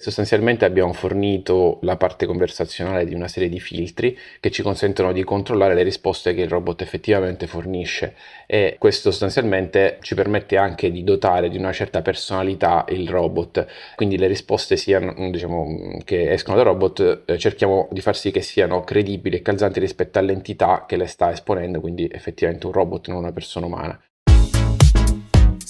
Sostanzialmente abbiamo fornito la parte conversazionale di una serie di filtri che ci consentono di controllare le risposte che il robot effettivamente fornisce e questo sostanzialmente ci permette anche di dotare di una certa personalità il robot, quindi le risposte siano, diciamo, che escono dal robot eh, cerchiamo di far sì che siano credibili e calzanti rispetto all'entità che le sta esponendo, quindi effettivamente un robot non una persona umana.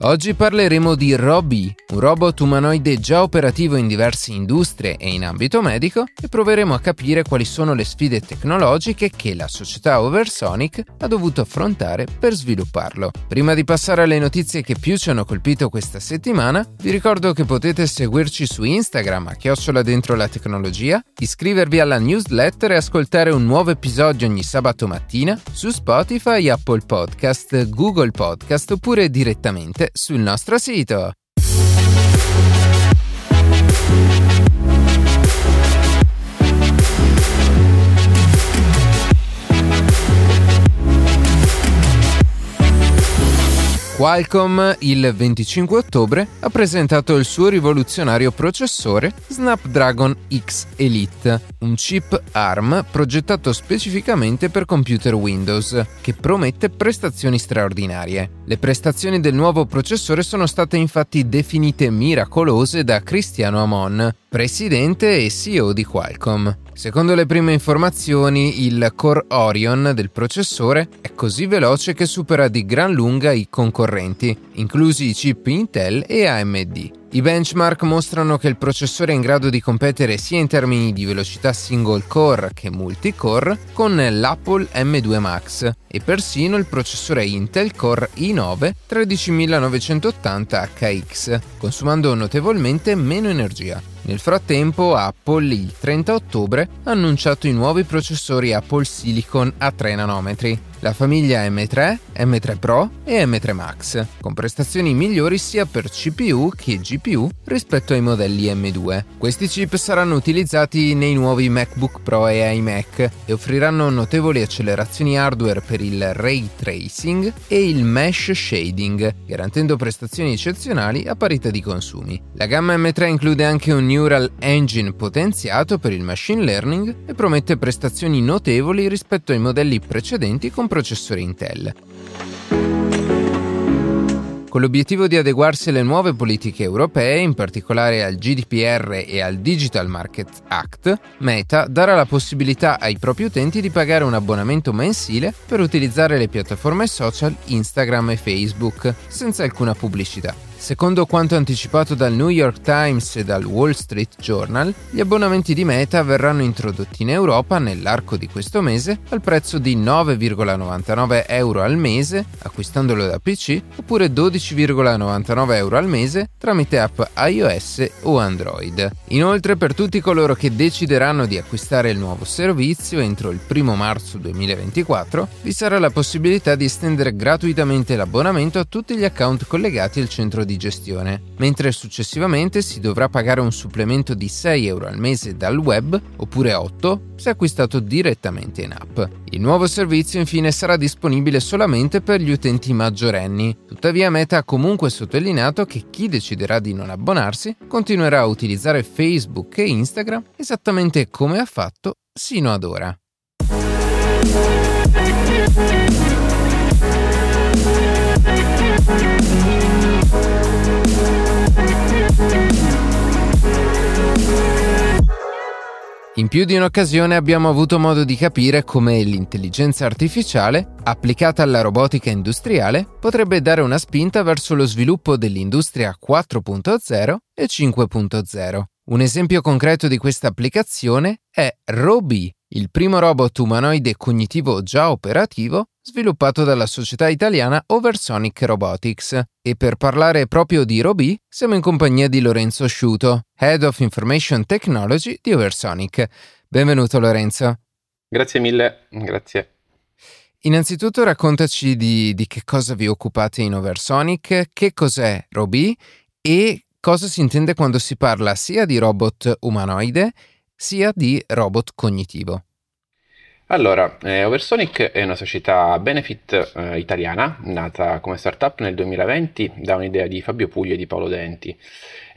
Oggi parleremo di Robbie, un robot umanoide già operativo in diverse industrie e in ambito medico e proveremo a capire quali sono le sfide tecnologiche che la società Oversonic ha dovuto affrontare per svilupparlo. Prima di passare alle notizie che più ci hanno colpito questa settimana, vi ricordo che potete seguirci su Instagram a chiocciola dentro la tecnologia, iscrivervi alla newsletter e ascoltare un nuovo episodio ogni sabato mattina su Spotify, Apple Podcast, Google Podcast oppure direttamente sul nostro sito. Qualcomm il 25 ottobre ha presentato il suo rivoluzionario processore Snapdragon X Elite, un chip ARM progettato specificamente per computer Windows, che promette prestazioni straordinarie. Le prestazioni del nuovo processore sono state infatti definite miracolose da Cristiano Amon, presidente e CEO di Qualcomm. Secondo le prime informazioni, il Core Orion del processore è così veloce che supera di gran lunga i concorrenti, inclusi i chip Intel e AMD. I benchmark mostrano che il processore è in grado di competere sia in termini di velocità single core che multicore con l'Apple M2 Max e persino il processore Intel Core i9 13980 HX, consumando notevolmente meno energia. Nel frattempo Apple il 30 ottobre ha annunciato i nuovi processori Apple Silicon a 3 nanometri, la famiglia M3, M3 Pro e M3 Max, con prestazioni migliori sia per CPU che GPU rispetto ai modelli M2. Questi chip saranno utilizzati nei nuovi MacBook Pro e iMac e offriranno notevoli accelerazioni hardware per il ray tracing e il mesh shading, garantendo prestazioni eccezionali a parità di consumi. La gamma M3 include anche un Neural Engine potenziato per il machine learning e promette prestazioni notevoli rispetto ai modelli precedenti con processore Intel. Con l'obiettivo di adeguarsi alle nuove politiche europee, in particolare al GDPR e al Digital Market Act, Meta darà la possibilità ai propri utenti di pagare un abbonamento mensile per utilizzare le piattaforme social Instagram e Facebook, senza alcuna pubblicità. Secondo quanto anticipato dal New York Times e dal Wall Street Journal, gli abbonamenti di Meta verranno introdotti in Europa nell'arco di questo mese al prezzo di 9,99 euro al mese acquistandolo da PC oppure 12,99 euro al mese tramite app iOS o Android. Inoltre per tutti coloro che decideranno di acquistare il nuovo servizio entro il 1 marzo 2024 vi sarà la possibilità di estendere gratuitamente l'abbonamento a tutti gli account collegati al centro di gestione, mentre successivamente si dovrà pagare un supplemento di 6 euro al mese dal web oppure 8 se acquistato direttamente in app. Il nuovo servizio infine sarà disponibile solamente per gli utenti maggiorenni, tuttavia Meta ha comunque sottolineato che chi deciderà di non abbonarsi continuerà a utilizzare Facebook e Instagram esattamente come ha fatto sino ad ora. In più di un'occasione abbiamo avuto modo di capire come l'intelligenza artificiale, applicata alla robotica industriale, potrebbe dare una spinta verso lo sviluppo dell'industria 4.0 e 5.0. Un esempio concreto di questa applicazione è Robi, il primo robot umanoide cognitivo già operativo sviluppato dalla società italiana Oversonic Robotics. E per parlare proprio di Robi, siamo in compagnia di Lorenzo Sciuto, Head of Information Technology di Oversonic. Benvenuto Lorenzo. Grazie mille, grazie. Innanzitutto raccontaci di, di che cosa vi occupate in Oversonic, che cos'è Robi e cosa si intende quando si parla sia di robot umanoide sia di robot cognitivo. Allora, eh, Oversonic è una società benefit eh, italiana, nata come startup nel 2020 da un'idea di Fabio Puglia e di Paolo Denti.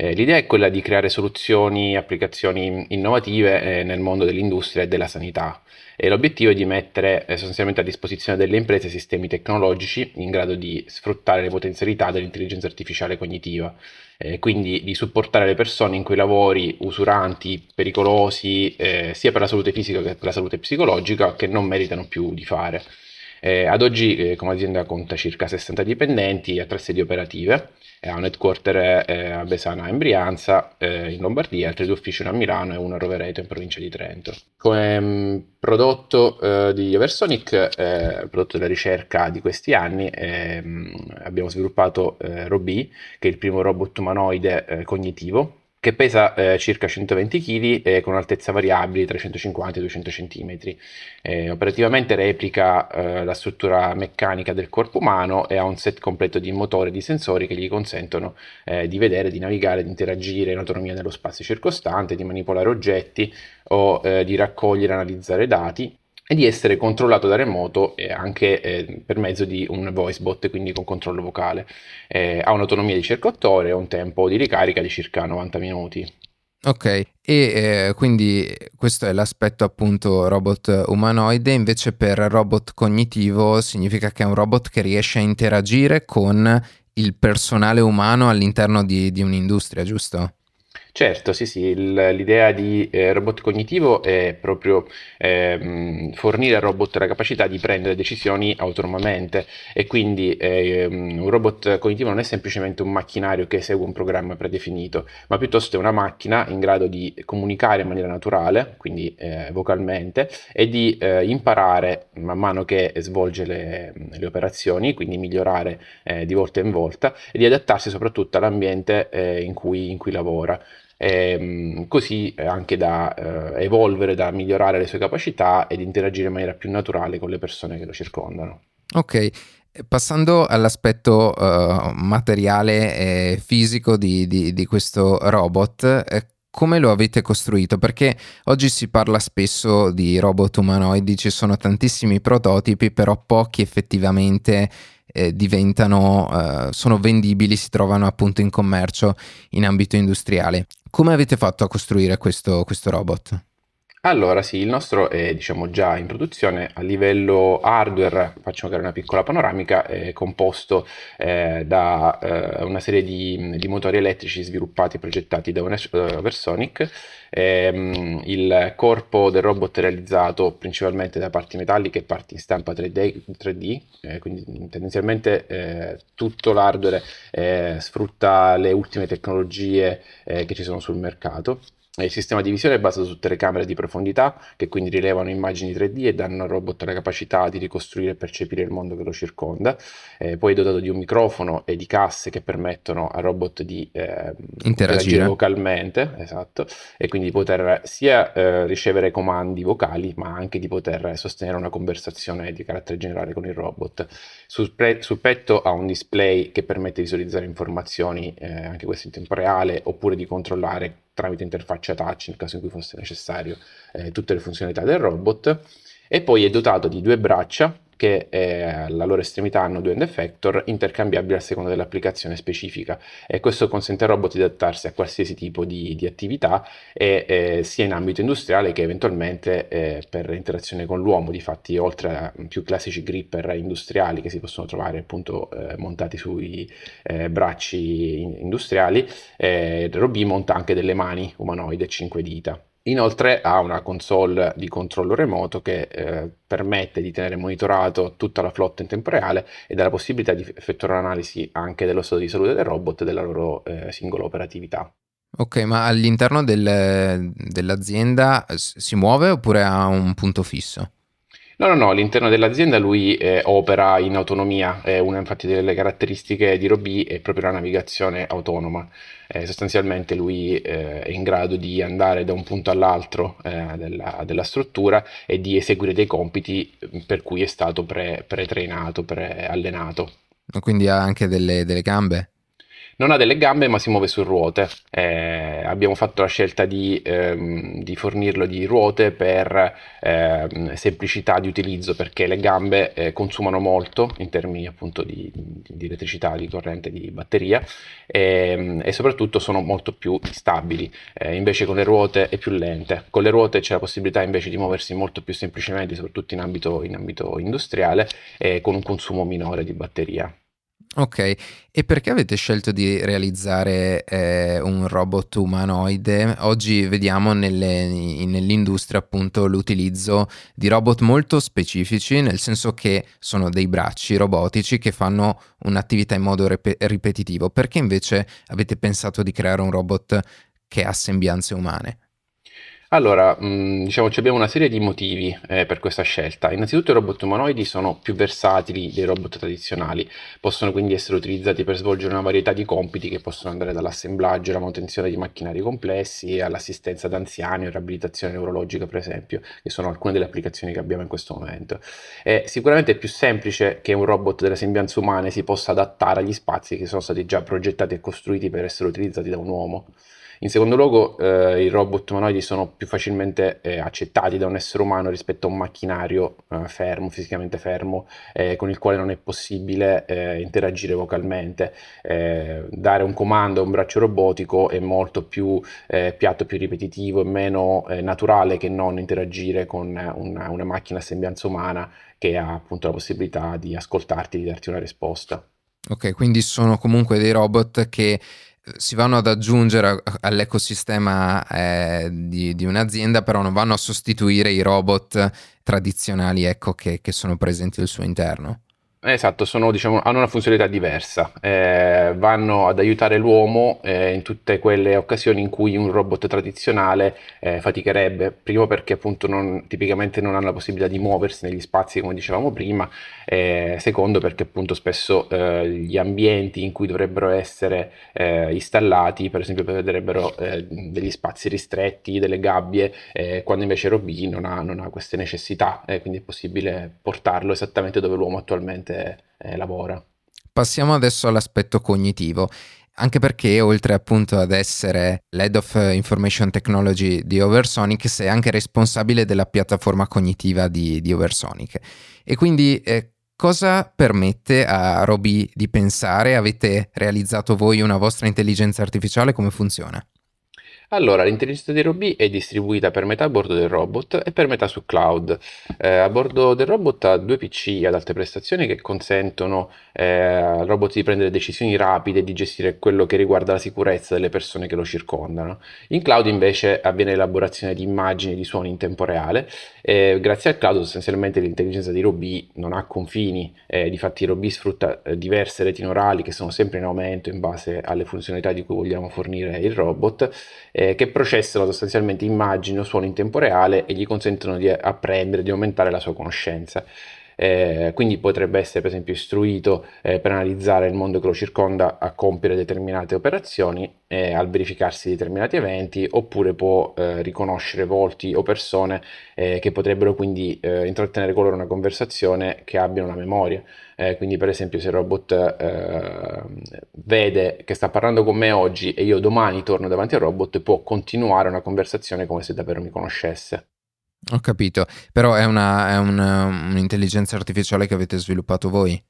Eh, l'idea è quella di creare soluzioni, applicazioni innovative eh, nel mondo dell'industria e della sanità. E l'obiettivo è di mettere eh, sostanzialmente a disposizione delle imprese sistemi tecnologici in grado di sfruttare le potenzialità dell'intelligenza artificiale cognitiva eh, quindi di supportare le persone in quei lavori usuranti, pericolosi, eh, sia per la salute fisica che per la salute psicologica, che non meritano più di fare. Eh, ad oggi, eh, come azienda, conta circa 60 dipendenti a tre sedi operative ha un headquarter eh, a Besana in Brianza, eh, in Lombardia, altri due uffici a Milano e uno a Rovereto in provincia di Trento. Come mh, mm, prodotto eh, di Eversonic, eh, prodotto della ricerca di questi anni, ehm, abbiamo sviluppato eh, Robi, che è il primo robot umanoide eh, cognitivo che pesa eh, circa 120 kg e con altezza variabile tra 150 e 200 cm. Eh, operativamente replica eh, la struttura meccanica del corpo umano e ha un set completo di motori e di sensori che gli consentono eh, di vedere, di navigare, di interagire in autonomia nello spazio circostante, di manipolare oggetti o eh, di raccogliere e analizzare dati e di essere controllato da remoto eh, anche eh, per mezzo di un voice bot, quindi con controllo vocale. Eh, ha un'autonomia di circa 8 ore e un tempo di ricarica di circa 90 minuti. Ok, e eh, quindi questo è l'aspetto appunto robot umanoide, invece per robot cognitivo significa che è un robot che riesce a interagire con il personale umano all'interno di, di un'industria, giusto? Certo, sì, sì, il- l'idea di eh, robot cognitivo è proprio ehm, fornire al robot la capacità di prendere decisioni autonomamente e quindi ehm, un robot cognitivo non è semplicemente un macchinario che esegue un programma predefinito, ma piuttosto è una macchina in grado di comunicare in maniera naturale, quindi eh, vocalmente, e di eh, imparare man mano che svolge le, le operazioni, quindi migliorare eh, di volta in volta e di adattarsi soprattutto all'ambiente eh, in cui, in cui lavora ehm, così anche da eh, evolvere, da migliorare le sue capacità ed interagire in maniera più naturale con le persone che lo circondano. Ok, Passando all'aspetto uh, materiale e fisico di, di, di questo robot, eh, come lo avete costruito? Perché oggi si parla spesso di robot umanoidi, ci sono tantissimi prototipi, però pochi effettivamente eh, diventano, eh, sono vendibili, si trovano appunto in commercio in ambito industriale. Come avete fatto a costruire questo, questo robot? Allora, sì, il nostro è diciamo già in produzione a livello hardware, faccio magari una piccola panoramica, è composto eh, da eh, una serie di, di, motori elettrici sviluppati e progettati da Oversonic. Eh, il corpo del robot è realizzato principalmente da parti metalliche e parti in stampa 3D, 3D eh, quindi tendenzialmente eh, tutto l'hardware eh, sfrutta le ultime tecnologie che ci sono sul mercato. Il sistema di visione è basato su telecamere di profondità che quindi rilevano immagini 3D e danno al robot la capacità di ricostruire e percepire il mondo che lo circonda. Eh, poi è dotato di un microfono e di casse che permettono al robot di eh, interagire vocalmente, esatto, e quindi poter sia eh, ricevere comandi vocali, ma anche di poter sostenere una conversazione di carattere generale con il robot. Sul, pre- sul petto ha un display che permette di visualizzare informazioni, eh, anche questo in tempo reale, oppure di controllare tramite interfaccia touch nel caso in cui fosse necessario eh, tutte le funzionalità del robot e poi è dotato di due braccia che eh, alla loro estremità hanno due end effector intercambiabili a seconda dell'applicazione specifica. E questo consente al robot di adattarsi a qualsiasi tipo di, di attività e, eh, sia in ambito industriale che eventualmente eh, per interazione con l'uomo. Difatti oltre a più classici gripper industriali che si possono trovare appunto eh, montati sui eh, bracci industriali eh, Robi monta anche delle mani umanoide 5 dita Inoltre ha una console di controllo remoto che eh, permette di tenere monitorato tutta la flotta in tempo reale e dà la possibilità di effettuare un'analisi anche dello stato di salute del robot e della loro eh, singola operatività. Ok, ma all'interno del, dell'azienda si muove oppure ha un punto fisso? No, no, no, all'interno dell'azienda lui eh, opera in autonomia, eh, una infatti delle caratteristiche di Robi è proprio la navigazione autonoma. Eh, sostanzialmente lui eh, è in grado di andare da un punto all'altro eh, della, della, struttura e di eseguire dei compiti per cui è stato pre, pre-allenato. Quindi ha anche delle, delle gambe? Non ha delle gambe ma si muove su ruote. Eh, abbiamo fatto la scelta di, ehm, di fornirlo di ruote per ehm, semplicità di utilizzo perché le gambe eh, consumano molto in termini appunto di, di, elettricità, di corrente, di batteria ehm, e soprattutto sono molto più stabili. Eh, invece con le ruote è più lente. Con le ruote c'è la possibilità invece di muoversi molto più semplicemente, soprattutto in ambito, in ambito industriale e con un consumo minore di batteria. Ok, e perché avete scelto di realizzare eh, un robot umanoide? Oggi vediamo nelle, nell'industria appunto l'utilizzo di robot molto specifici, nel senso che sono dei bracci robotici che fanno un'attività in modo rep- ripetitivo. Perché invece avete pensato di creare un robot che ha sembianze umane? Allora, mh, diciamo, abbiamo una serie di motivi eh, per questa scelta. Innanzitutto i robot umanoidi sono più versatili dei robot tradizionali, possono quindi essere utilizzati per svolgere una varietà di compiti che possono andare dall'assemblaggio alla manutenzione di macchinari complessi all'assistenza ad anziani o riabilitazione neurologica, per esempio, che sono alcune delle applicazioni che abbiamo in questo momento. È sicuramente più semplice che un robot delle sembianze umane si possa adattare agli spazi che sono stati già progettati e costruiti per essere utilizzati da un uomo. In secondo luogo, eh, i robot umanoidi sono più facilmente eh, accettati da un essere umano rispetto a un macchinario eh, fermo, fisicamente fermo, eh, con il quale non è possibile eh, interagire vocalmente. Eh, dare un comando a un braccio robotico è molto più piatto, più ripetitivo e meno naturale che non interagire con una, una macchina a sembianza umana che ha appunto la possibilità di ascoltarti di darti una risposta. Ok, quindi sono comunque dei robot che si vanno ad aggiungere all'ecosistema eh, di, di, un'azienda, però non vanno a sostituire i robot tradizionali ecco, che, che sono presenti al suo interno. Esatto, sono, diciamo, hanno una funzionalità diversa, eh, vanno ad aiutare l'uomo eh, in tutte quelle occasioni in cui un robot tradizionale eh, faticherebbe, primo perché appunto non, tipicamente non hanno la possibilità di muoversi negli spazi come dicevamo prima, secondo perché appunto spesso eh, gli ambienti in cui dovrebbero essere eh, installati, per esempio prevederebbero eh, degli spazi ristretti, delle gabbie, quando invece Robi non ha, non ha queste necessità, quindi è possibile portarlo esattamente dove l'uomo attualmente effettivamente eh, lavora. Passiamo adesso all'aspetto cognitivo anche perché oltre appunto ad essere l'Head of Information Technology di Oversonic, sei anche responsabile della piattaforma cognitiva di, di Oversonic. E quindi eh, cosa permette a Roby di pensare? Avete realizzato voi una vostra intelligenza artificiale? Come funziona? Allora, l'intelligenza di Roby è distribuita per metà a bordo del robot e per metà su cloud. Eh, a bordo del robot ha due PC ad alte prestazioni che consentono eh, al robot di prendere decisioni rapide e di gestire quello che riguarda la sicurezza delle persone che lo circondano. In cloud invece avviene l'elaborazione di immagini e di suoni in tempo reale e grazie al cloud sostanzialmente l'intelligenza di Roby non ha confini, eh, difatti Roby sfrutta eh, diverse reti neurali che sono sempre in aumento in base alle funzionalità di cui vogliamo fornire il robot eh, che processano sostanzialmente immagini o suoni in tempo reale e gli consentono di apprendere, di aumentare la sua conoscenza. Eh, quindi potrebbe essere per esempio istruito eh, per analizzare il mondo che lo circonda a compiere determinate operazioni eh, al verificarsi determinati eventi oppure può eh, riconoscere volti o persone eh, che potrebbero quindi eh, intrattenere con loro una conversazione che abbiano una memoria. Quindi per esempio se il robot vede che sta parlando con me oggi e io domani torno davanti al robot può continuare una conversazione come se davvero mi conoscesse ho capito, però è, una, è una, un'intelligenza artificiale che avete sviluppato voi?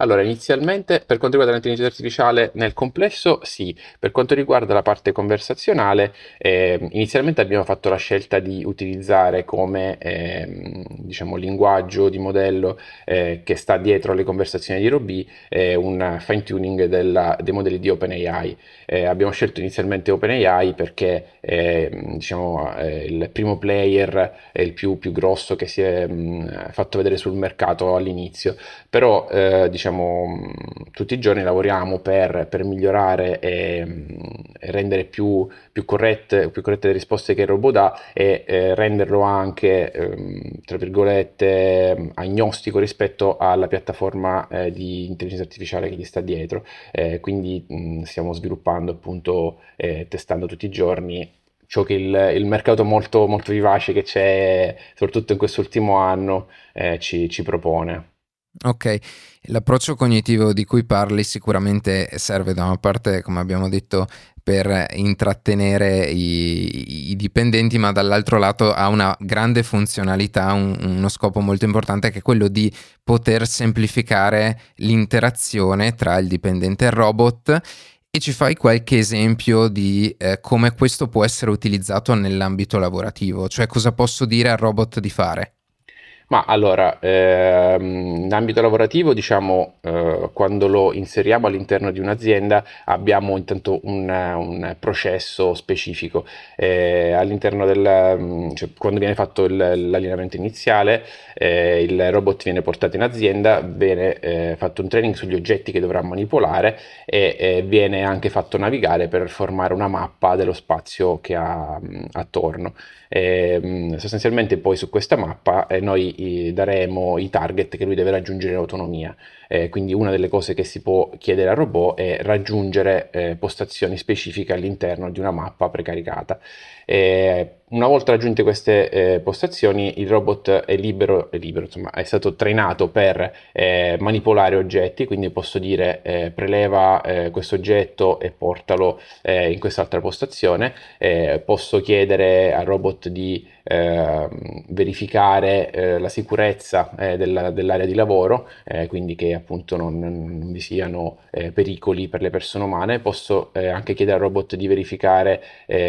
Allora, inizialmente per quanto riguarda l'intelligenza artificiale nel complesso, sì. Per quanto riguarda la parte conversazionale, eh, inizialmente abbiamo fatto la scelta di utilizzare come eh, diciamo, linguaggio di modello eh, che sta dietro alle conversazioni di Roby eh, un fine tuning della, dei modelli di OpenAI. Eh, abbiamo scelto inizialmente OpenAI perché ehm, diciamo, eh, il primo player è il più, più grosso che si è mh, fatto vedere sul mercato all'inizio, però diciamo, diciamo, tutti i giorni lavoriamo per, per migliorare e, e rendere più, più, corrette, più, corrette, le risposte che il robot dà e eh, renderlo anche, eh, tra virgolette, agnostico rispetto alla piattaforma eh, di intelligenza artificiale che gli sta dietro. Eh, quindi mh, stiamo sviluppando appunto, testando tutti i giorni ciò che il, il, mercato molto, molto vivace che c'è, soprattutto in quest'ultimo anno, eh, ci, ci propone. Ok, l'approccio cognitivo di cui parli sicuramente serve da una parte, come abbiamo detto, per intrattenere i, i dipendenti, ma dall'altro lato ha una grande funzionalità, un, uno scopo molto importante che è quello di poter semplificare l'interazione tra il dipendente e il robot e ci fai qualche esempio di eh, come questo può essere utilizzato nell'ambito lavorativo, cioè cosa posso dire al robot di fare? Ma allora, ehm, in ambito lavorativo, diciamo, eh, quando lo inseriamo all'interno di un'azienda abbiamo intanto un, un processo specifico. Eh, all'interno del, mm, cioè, quando viene fatto il, l'allineamento iniziale, eh, il robot viene portato in azienda, viene eh, fatto un training sugli oggetti che dovrà manipolare e viene anche fatto navigare per formare una mappa dello spazio che ha mh, mm, attorno. E, mm, sostanzialmente poi su questa mappa eh, noi daremo i target che lui deve raggiungere in autonomia. Eh, quindi una delle cose che si può chiedere al robot è raggiungere eh, postazioni specifiche all'interno di una mappa precaricata. E una volta raggiunte queste eh, postazioni, il robot è libero, è libero, insomma, è stato trainato per eh, manipolare oggetti, quindi posso dire eh, preleva eh, questo oggetto e portalo eh, in quest'altra postazione. Eh, posso chiedere al robot di ehm, verificare la sicurezza della, dell'area di lavoro, quindi che appunto non, non vi siano pericoli per le persone umane. Posso anche chiedere al robot di verificare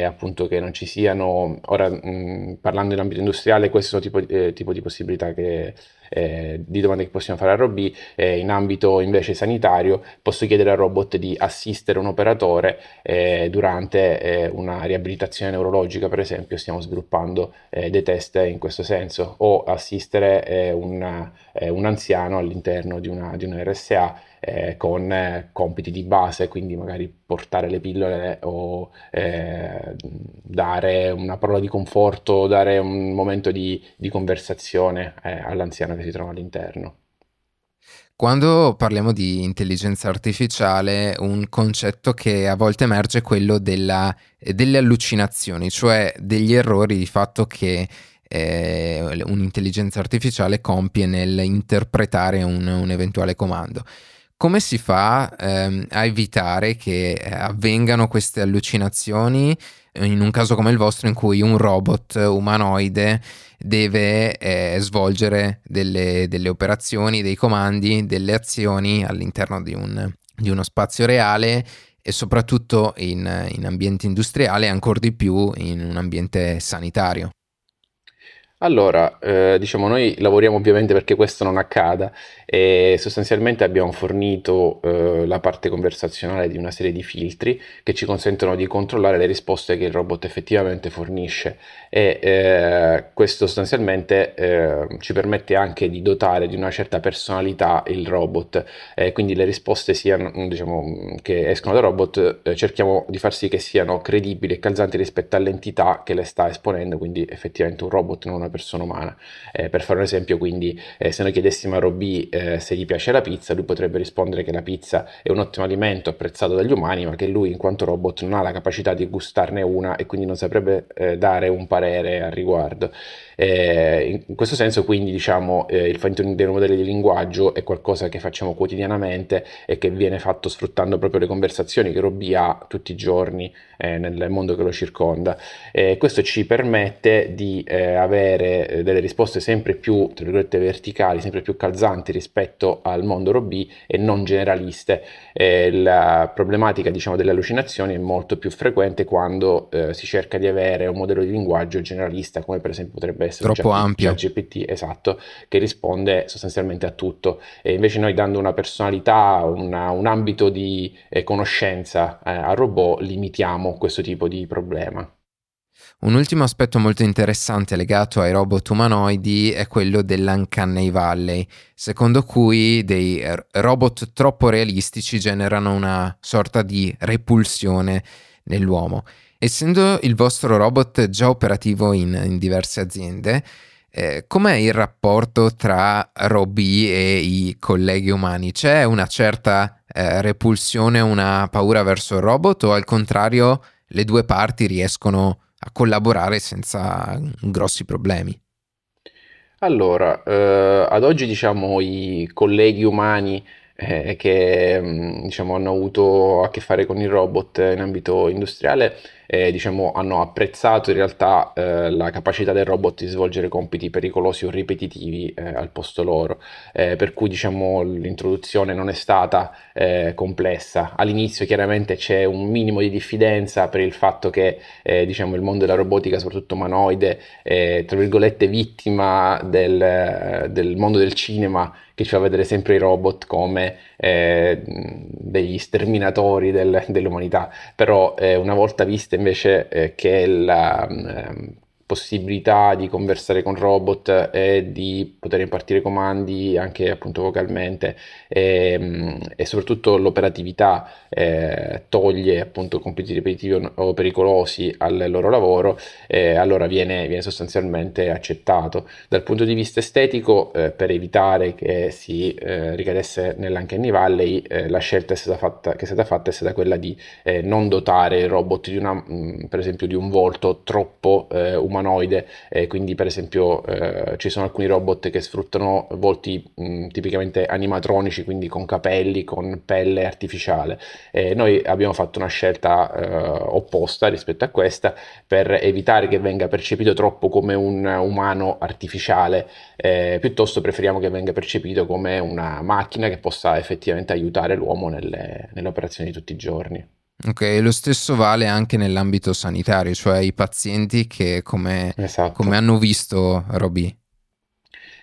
appunto che non ci siano Ora, mh, parlando in ambito industriale, questo tipo, eh, tipo di possibilità che, eh, di domande che possiamo fare al robot. Eh, in ambito invece sanitario, posso chiedere al robot di assistere un operatore eh, durante eh, una riabilitazione neurologica, per esempio, stiamo sviluppando eh, dei test in questo senso, o assistere un, un, anziano all'interno di una, di una RSA eh, con eh, compiti di base, quindi magari portare le pillole o eh, dare una parola di conforto, dare un momento di, di conversazione all'anziano che si trova all'interno. Quando parliamo di intelligenza artificiale, un concetto che a volte emerge è quello della, delle allucinazioni, cioè degli errori di fatto che eh, un'intelligenza artificiale compie nell'interpretare un, un eventuale comando come si fa ehm, a evitare che eh, avvengano queste allucinazioni in un caso come il vostro in cui un robot umanoide deve eh, svolgere delle, delle, operazioni, dei comandi, delle azioni all'interno di, un, di uno spazio reale e soprattutto in, in ambiente industriale ancora di più in un ambiente sanitario. Allora, eh, diciamo, noi lavoriamo ovviamente perché questo non accada e sostanzialmente abbiamo fornito eh, la parte conversazionale di una serie di filtri che ci consentono di controllare le risposte che il robot effettivamente fornisce e eh, questo sostanzialmente eh, ci permette anche di dotare di una certa personalità il robot, quindi le risposte siano, diciamo, che escono dal robot eh, cerchiamo di far sì che siano credibili e calzanti rispetto all'entità che le sta esponendo, quindi effettivamente un robot non una una persona umana. Eh, per fare un esempio, quindi, eh, se noi chiedessimo a Robì eh, se gli piace la pizza, lui potrebbe rispondere che la pizza è un ottimo alimento apprezzato dagli umani, ma che lui, in quanto robot, non ha la capacità di gustarne una e quindi non saprebbe eh, dare un parere al riguardo. Eh, in questo senso, quindi, diciamo, eh, il fine tuning dei modelli di linguaggio è qualcosa che facciamo quotidianamente e che viene fatto sfruttando proprio le conversazioni che Robì ha tutti i giorni eh, nel mondo che lo circonda. questo ci permette di eh, avere eh, delle risposte sempre più, tra virgolette, verticali, sempre più calzanti rispetto al mondo Robì e non generaliste. la problematica, diciamo, delle allucinazioni è molto più frequente quando eh, si cerca di avere un modello di linguaggio generalista, come per esempio potrebbe essere troppo ampio. GPT, esatto, che risponde sostanzialmente a tutto. E invece noi dando una personalità, una, un ambito di eh, conoscenza eh, al robot, limitiamo questo tipo di problema. Un ultimo aspetto molto interessante legato ai robot umanoidi è quello dell'Uncanny Valley, secondo cui dei robot troppo realistici generano una sorta di repulsione nell'uomo. Essendo il vostro robot già operativo in, in diverse aziende, eh, com'è il rapporto tra Roby e i colleghi umani? C'è una certa eh, repulsione, una paura verso il robot o al contrario le due parti riescono a collaborare senza grossi problemi? Allora, eh, ad oggi diciamo i colleghi umani eh, che mm, diciamo, hanno avuto a che fare con i robot in ambito industriale eh, diciamo, hanno apprezzato in realtà eh, la capacità del robot di svolgere compiti pericolosi o ripetitivi eh, al posto loro, eh, per cui diciamo, l'introduzione non è stata eh, complessa. All'inizio chiaramente c'è un minimo di diffidenza per il fatto che eh, diciamo, il mondo della robotica, soprattutto umanoide, è tra virgolette vittima del, del mondo del cinema che ci fa vedere sempre i robot come eh, degli sterminatori del, dell'umanità, però eh, una volta viste invece eh, che la eh, possibilità di conversare con robot e di poter impartire comandi anche appunto vocalmente. E, ehm, e soprattutto l'operatività eh, toglie appunto compiti ripetitivi o pericolosi al loro lavoro eh, allora viene, viene, sostanzialmente accettato. Dal punto di vista estetico eh, per evitare che si eh, ricadesse nell'Uncanny Valley eh, la scelta è stata fatta, che è stata fatta è stata quella di eh, non dotare il robot di una, mh, per esempio di un volto troppo umano umanoide, eh, quindi per esempio eh, ci sono alcuni robot che sfruttano volti mh, tipicamente animatronici, quindi con capelli, con pelle artificiale. Eh, noi abbiamo fatto una scelta eh, opposta rispetto a questa per evitare che venga percepito troppo come un umano artificiale, eh, piuttosto preferiamo che venga percepito come una macchina che possa effettivamente aiutare l'uomo nelle, nelle operazioni di tutti i giorni. Ok, lo stesso vale anche nell'ambito sanitario, cioè i pazienti che come, esatto. come hanno visto Roby.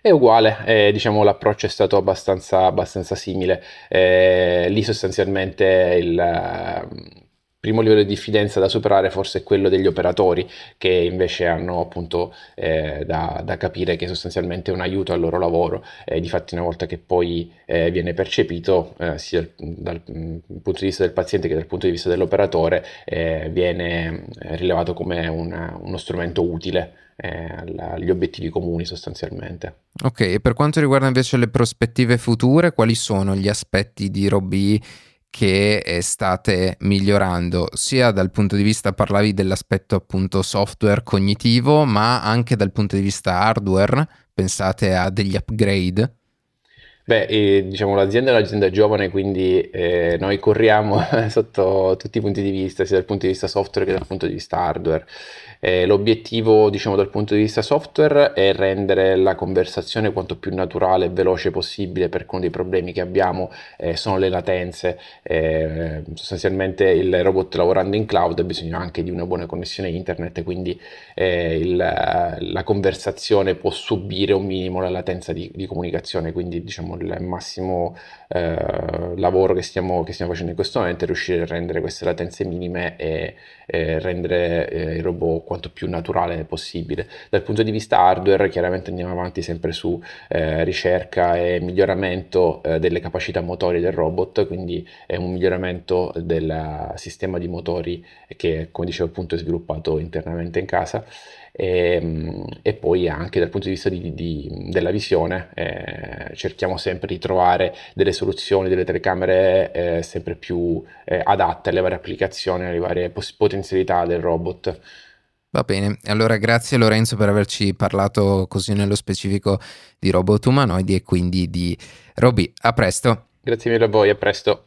È uguale, eh, diciamo l'approccio è stato abbastanza, abbastanza simile. Eh, lì sostanzialmente il, primo livello di diffidenza da superare forse è quello degli operatori che invece hanno appunto eh, da, da, capire che sostanzialmente è un aiuto al loro lavoro e difatti una volta che poi eh, viene percepito eh, sia dal, dal, mm, punto di vista del paziente che dal punto di vista dell'operatore eh, viene eh, rilevato come una, uno strumento utile eh, agli obiettivi comuni sostanzialmente. Ok, e per quanto riguarda invece le prospettive future, quali sono gli aspetti di Roby che state migliorando sia dal punto di vista parlavi dell'aspetto appunto software cognitivo ma anche dal punto di vista hardware pensate a degli upgrade Beh, eh, diciamo l'azienda è un'azienda giovane, quindi eh, noi corriamo sotto tutti i punti di vista, sia dal punto di vista software che dal punto di vista hardware. Eh, l'obiettivo, diciamo, dal punto di vista software è rendere la conversazione quanto più naturale e veloce possibile perché uno dei problemi che abbiamo eh, sono le latenze. Eh, sostanzialmente il robot lavorando in cloud ha bisogno anche di una buona connessione internet, quindi eh, il, la conversazione può subire un minimo la latenza di, di comunicazione, quindi diciamo il massimo eh, lavoro che stiamo, che stiamo, facendo in questo momento è riuscire a rendere queste latenze minime e, rendere eh, il robot quanto più naturale possibile. Dal punto di vista hardware chiaramente andiamo avanti sempre su eh, ricerca e miglioramento eh, delle capacità motorie del robot, quindi è un miglioramento del sistema di motori che come dicevo appunto è sviluppato internamente in casa e, ehm, e, poi anche dal punto di vista di, di, della visione eh, cerchiamo sempre di trovare delle soluzioni, delle telecamere eh, sempre più eh, adatte alle varie applicazioni, alle varie potenzialità del robot. Va bene, allora grazie Lorenzo per averci parlato così nello specifico di robot umanoidi e quindi di Roby. A presto. Grazie mille a voi, a presto.